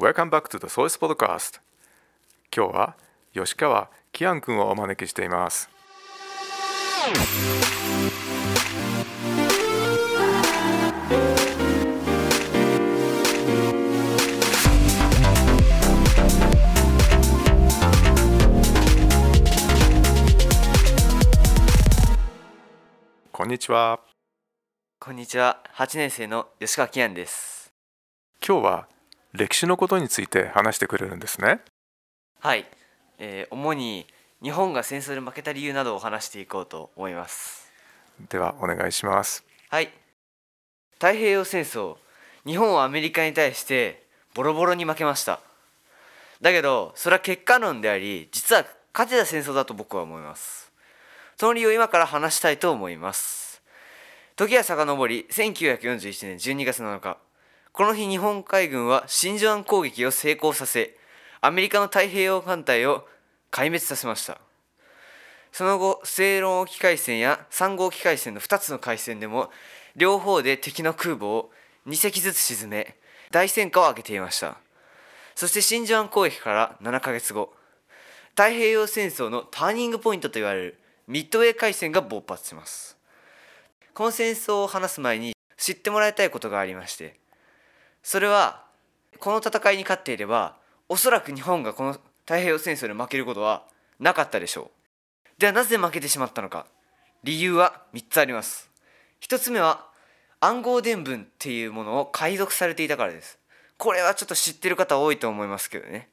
Welcome back to the Source Podcast. 今日は吉川キアン君をお招きしています。こんにちは。こんにちは。8年生の吉川紀安です。今日は歴史のことについて話してくれるんですね。はい、えー主に日本が戦争で負けた理由などを話していこうと思います。ではお願いします。はい。太平洋戦争。日本はアメリカに対してボロボロに負けました。だけどそれは結果論であり実は勝てた戦争だと僕は思います。その理由を今から話したいと思います。時は遡り1941年12月7日この日日本海軍は真珠湾攻撃を成功させアメリカの太平洋艦隊を壊滅させました。その後正論沖海戦や三号機海戦の2つの海戦でも両方で敵の空母を2隻ずつ沈め大戦果を上げていました。そして真珠湾攻撃から7ヶ月後太平洋戦争のターニングポイントと言われるミッドウェー海戦が勃発します。この戦争を話す前に知ってもらいたいことがありましてそれはこの戦いに勝っていればおそらく日本がこの太平洋戦争で負けることはなかったでしょう。ではなぜ負けてしまったのか。理由は3つあります。1つ目は暗号伝聞っていうものを解読されていたからです。これはちょっと知ってる方多いと思いますけどね。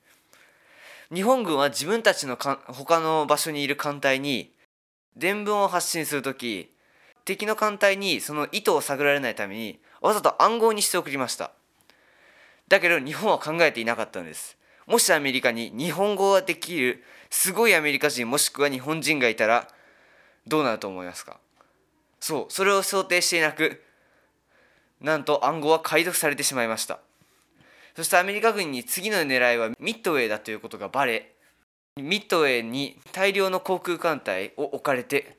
日本軍は自分たちのか他の場所にいる艦隊に伝聞を発信する時敵の艦隊にその意図を探られないためにわざと暗号にして送りました。だけど日本は考えていなかったんです。もしアメリカに日本語ができるすごいアメリカ人もしくは日本人がいたらどうなると思いますか？そうそれを想定していなくなんと暗号は解読されてしまいました。そしてアメリカ軍に次の狙いはミッドウェーだということがバレミッドウェーに大量の航空艦隊を置かれて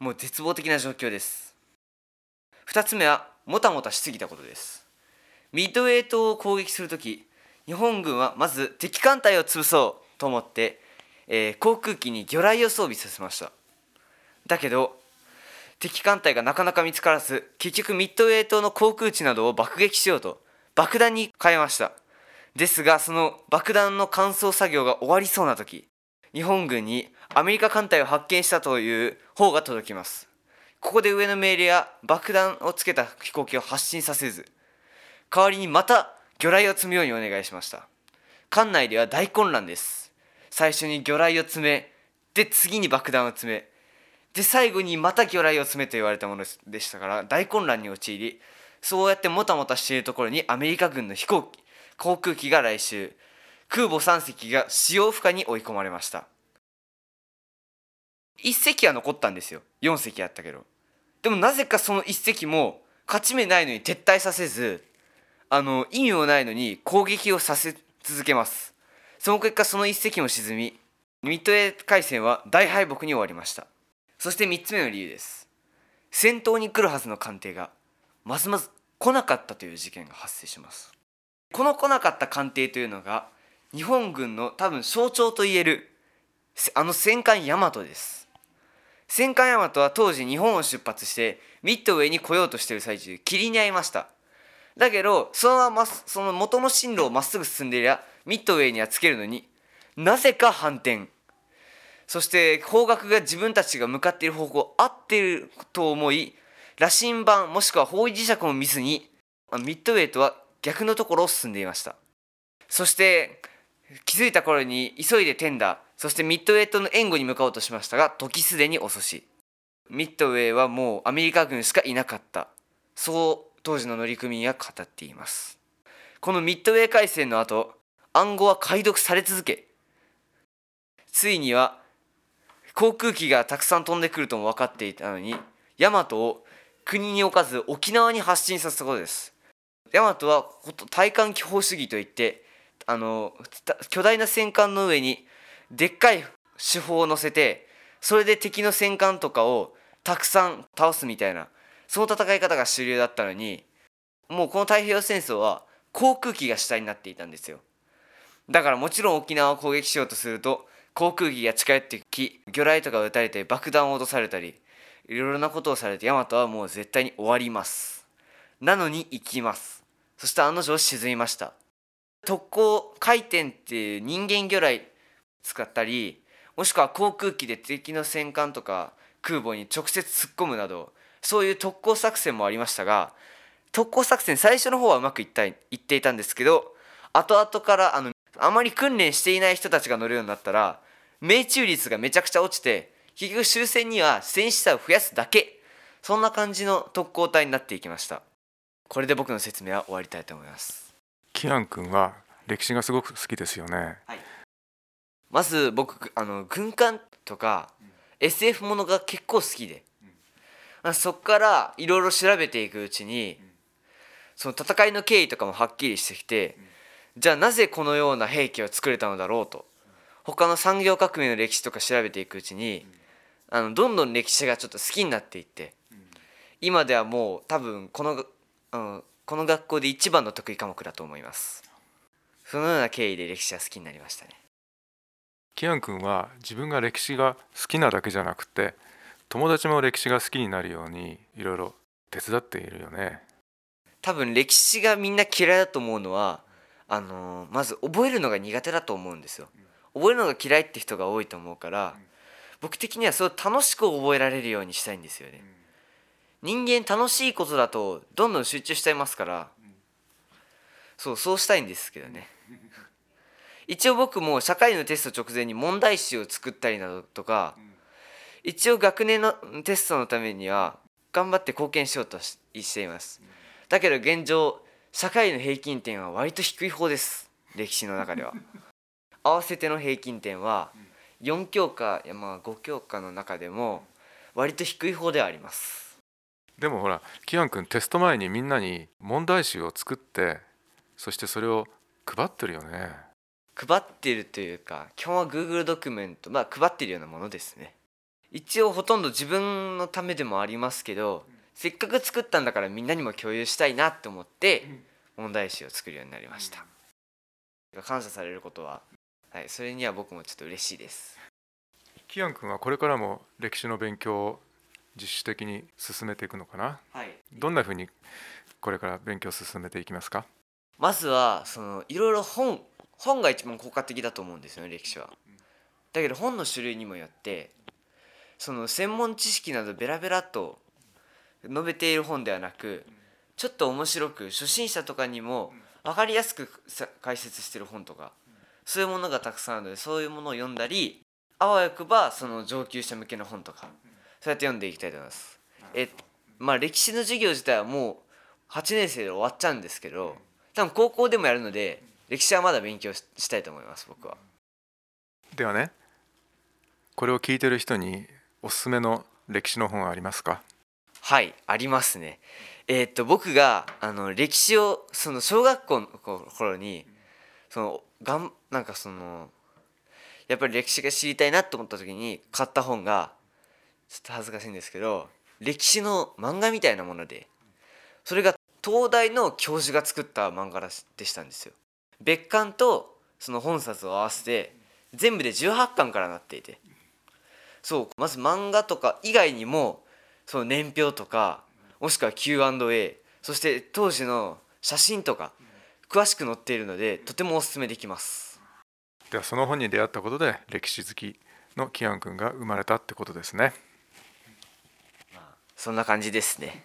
もう絶望的な状況です。2つ目はもたもたしすぎたことです。ミッドウェー島を攻撃するとき日本軍はまず敵艦隊を潰そうと思って、えー航空機に魚雷を装備させました。だけど敵艦隊がなかなか見つからず結局ミッドウェー島の航空地などを爆撃しようと爆弾に変えました。ですがその爆弾の乾燥作業が終わりそうな時日本軍にアメリカ艦隊を発見したという方が届きます。ここで上の命令や爆弾をつけた飛行機を発進させず代わりにまた魚雷を積むようにお願いしました。艦内では大混乱です。最初に魚雷を詰めで次に爆弾を詰めで最後にまた魚雷を詰めと言われたものでしたから大混乱に陥りそうやってもたもたしているところにアメリカ軍の飛行機航空機が来襲空母3隻が使用不可に追い込まれました。1隻は残ったんですよ。4隻あったけど。でもなぜかその1隻も勝ち目ないのに撤退させずあの意味もないのに攻撃をさせ続けます。その結果その一隻も沈みミッドウェー海戦は大敗北に終わりました。そして3つ目の理由です。戦闘に来るはずの艦艇がまずまず来なかったという事件が発生します。この来なかった艦艇というのが日本軍の多分象徴といえるあの戦艦大和です。戦艦大和は当時日本を出発してミッドウェーに来ようとしている最中霧に遭いました。だけどそのままその元の進路をまっすぐ進んでいりゃミッドウェーにはつけるのになぜか反転。そして方角が自分たちが向かっている方向合ってると思い羅針盤もしくは方位磁石も見ずにミッドウェーとは逆のところを進んでいました。そして気づいた頃に急いでテンダーそしてミッドウェーとの援護に向かおうとしましたが時すでに遅し。ミッドウェーはもうアメリカ軍しかいなかった。そう当時の乗組員は語っています。このミッドウェー海戦の後暗号は解読され続けついには航空機がたくさん飛んでくるとも分かっていたのにヤマトを国に置かず沖縄に発進させたことです。ヤマトは対艦機砲主義といってあの巨大な戦艦の上にでっかい手法を乗せてそれで敵の戦艦とかをたくさん倒すみたいなその戦い方が主流だったのにもうこの太平洋戦争は航空機が主体になっていたんですよ。だからもちろん沖縄を攻撃しようとすると航空機が近寄ってき魚雷とか撃たれたり爆弾を落とされたりいろいろなことをされてヤマトはもう絶対に終わります。なのに行きます。そして案の定沈みました。特攻回転っていう人間魚雷使ったりもしくは航空機で敵の戦艦とか空母に直接突っ込むなどそういう特攻作戦もありましたが特攻作戦最初の方はうまくいったいっていたんですけど後々からあのあまり訓練していない人たちが乗るようになったら命中率がめちゃくちゃ落ちて結局終戦には戦死者を増やすだけ。そんな感じの特攻隊になっていきました。これで僕の説明は終わりたいと思います。キアン君は歴史がすごく好きですよね。まず僕あの軍艦とか SF ものが結構好きで、あそっからいろいろ調べていくうちに、その戦いの経緯とかもはっきりしてきて、じゃあなぜこのような兵器を作れたのだろうと。他の産業革命の歴史とか調べていくうちに、あのどんどん歴史がちょっと好きになっていって、今ではもう多分この、うん、この学校で一番の得意科目だと思います。そのような経緯で歴史が好きになりましたね。キアン君は自分が歴史が好きなだけじゃなくて友達も歴史が好きになるようにいろいろ手伝っているよね。多分歴史がみんな嫌いだと思うのはあのーまず覚えるのが苦手だと思うんですよ。覚えるのが嫌いって人が多いと思うから僕的にはそう楽しく覚えられるようにしたいんですよね。人間楽しいことだとどんどん集中しちゃいますからそうそうしたいんですけどね。一応僕も社会のテスト直前に問題集を作ったりなどとか一応学年のテストのためには頑張って貢献しようとししています。だけど現状社会の平均点は割と低い方です。歴史の中では。合わせての平均点は4教科いやまあ5教科の中でも割と低い方ではあります。でもほらキアン君テスト前にみんなに問題集を作ってそしてそれを配ってるよね。配ってるというか基本は Google ドキュメントまあ配ってるようなものですね一応ほとんど自分のためでもありますけどせっかく作ったんだからみんなにも共有したいなって思って問題集を作るようになりました。感謝されることは、はい、それには僕もちょっと嬉しいです。キアン君はこれからも歴史の勉強を自主的に進めていくのかな？はい。どんなふうにこれから勉強を進めていきますか？まずはそのいろいろ本本が一番効果的だと思うんですよね歴史は。だけど本の種類にもよってその専門知識などベラベラと述べている本ではなくちょっと面白く初心者とかにも分かりやすくさ解説してる本とかそういうものがたくさんあるのでそういうものを読んだりあわよくばその上級者向けの本とかそうやって読んでいきたいと思います。えまあ歴史の授業自体はもう8年生で終わっちゃうんですけど多分高校でもやるので歴史はまだ勉強ししたいと思います僕は。ではねこれを聞いてる人におすすめの歴史の本はありますか？はいありますね。えーっと僕があの歴史をその小学校の頃にそのがんなんかそのやっぱり歴史が知りたいなと思った時に買った本がちょっと恥ずかしいんですけど歴史の漫画みたいなものでそれが東大の教授が作った漫画でしたんですよ。別巻とその本冊を合わせて全部で18巻からなっていて。そうまず漫画とか以外にもその年表とかもしくは Q&A そして当時の写真とか詳しく載っているのでとてもおすすめできます。ではその本に出会ったことで歴史好きのキアン君が生まれたってことですね。そんな感じですね。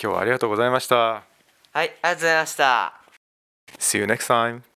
今日はありがとうございました。はいありがとうございました。See you next time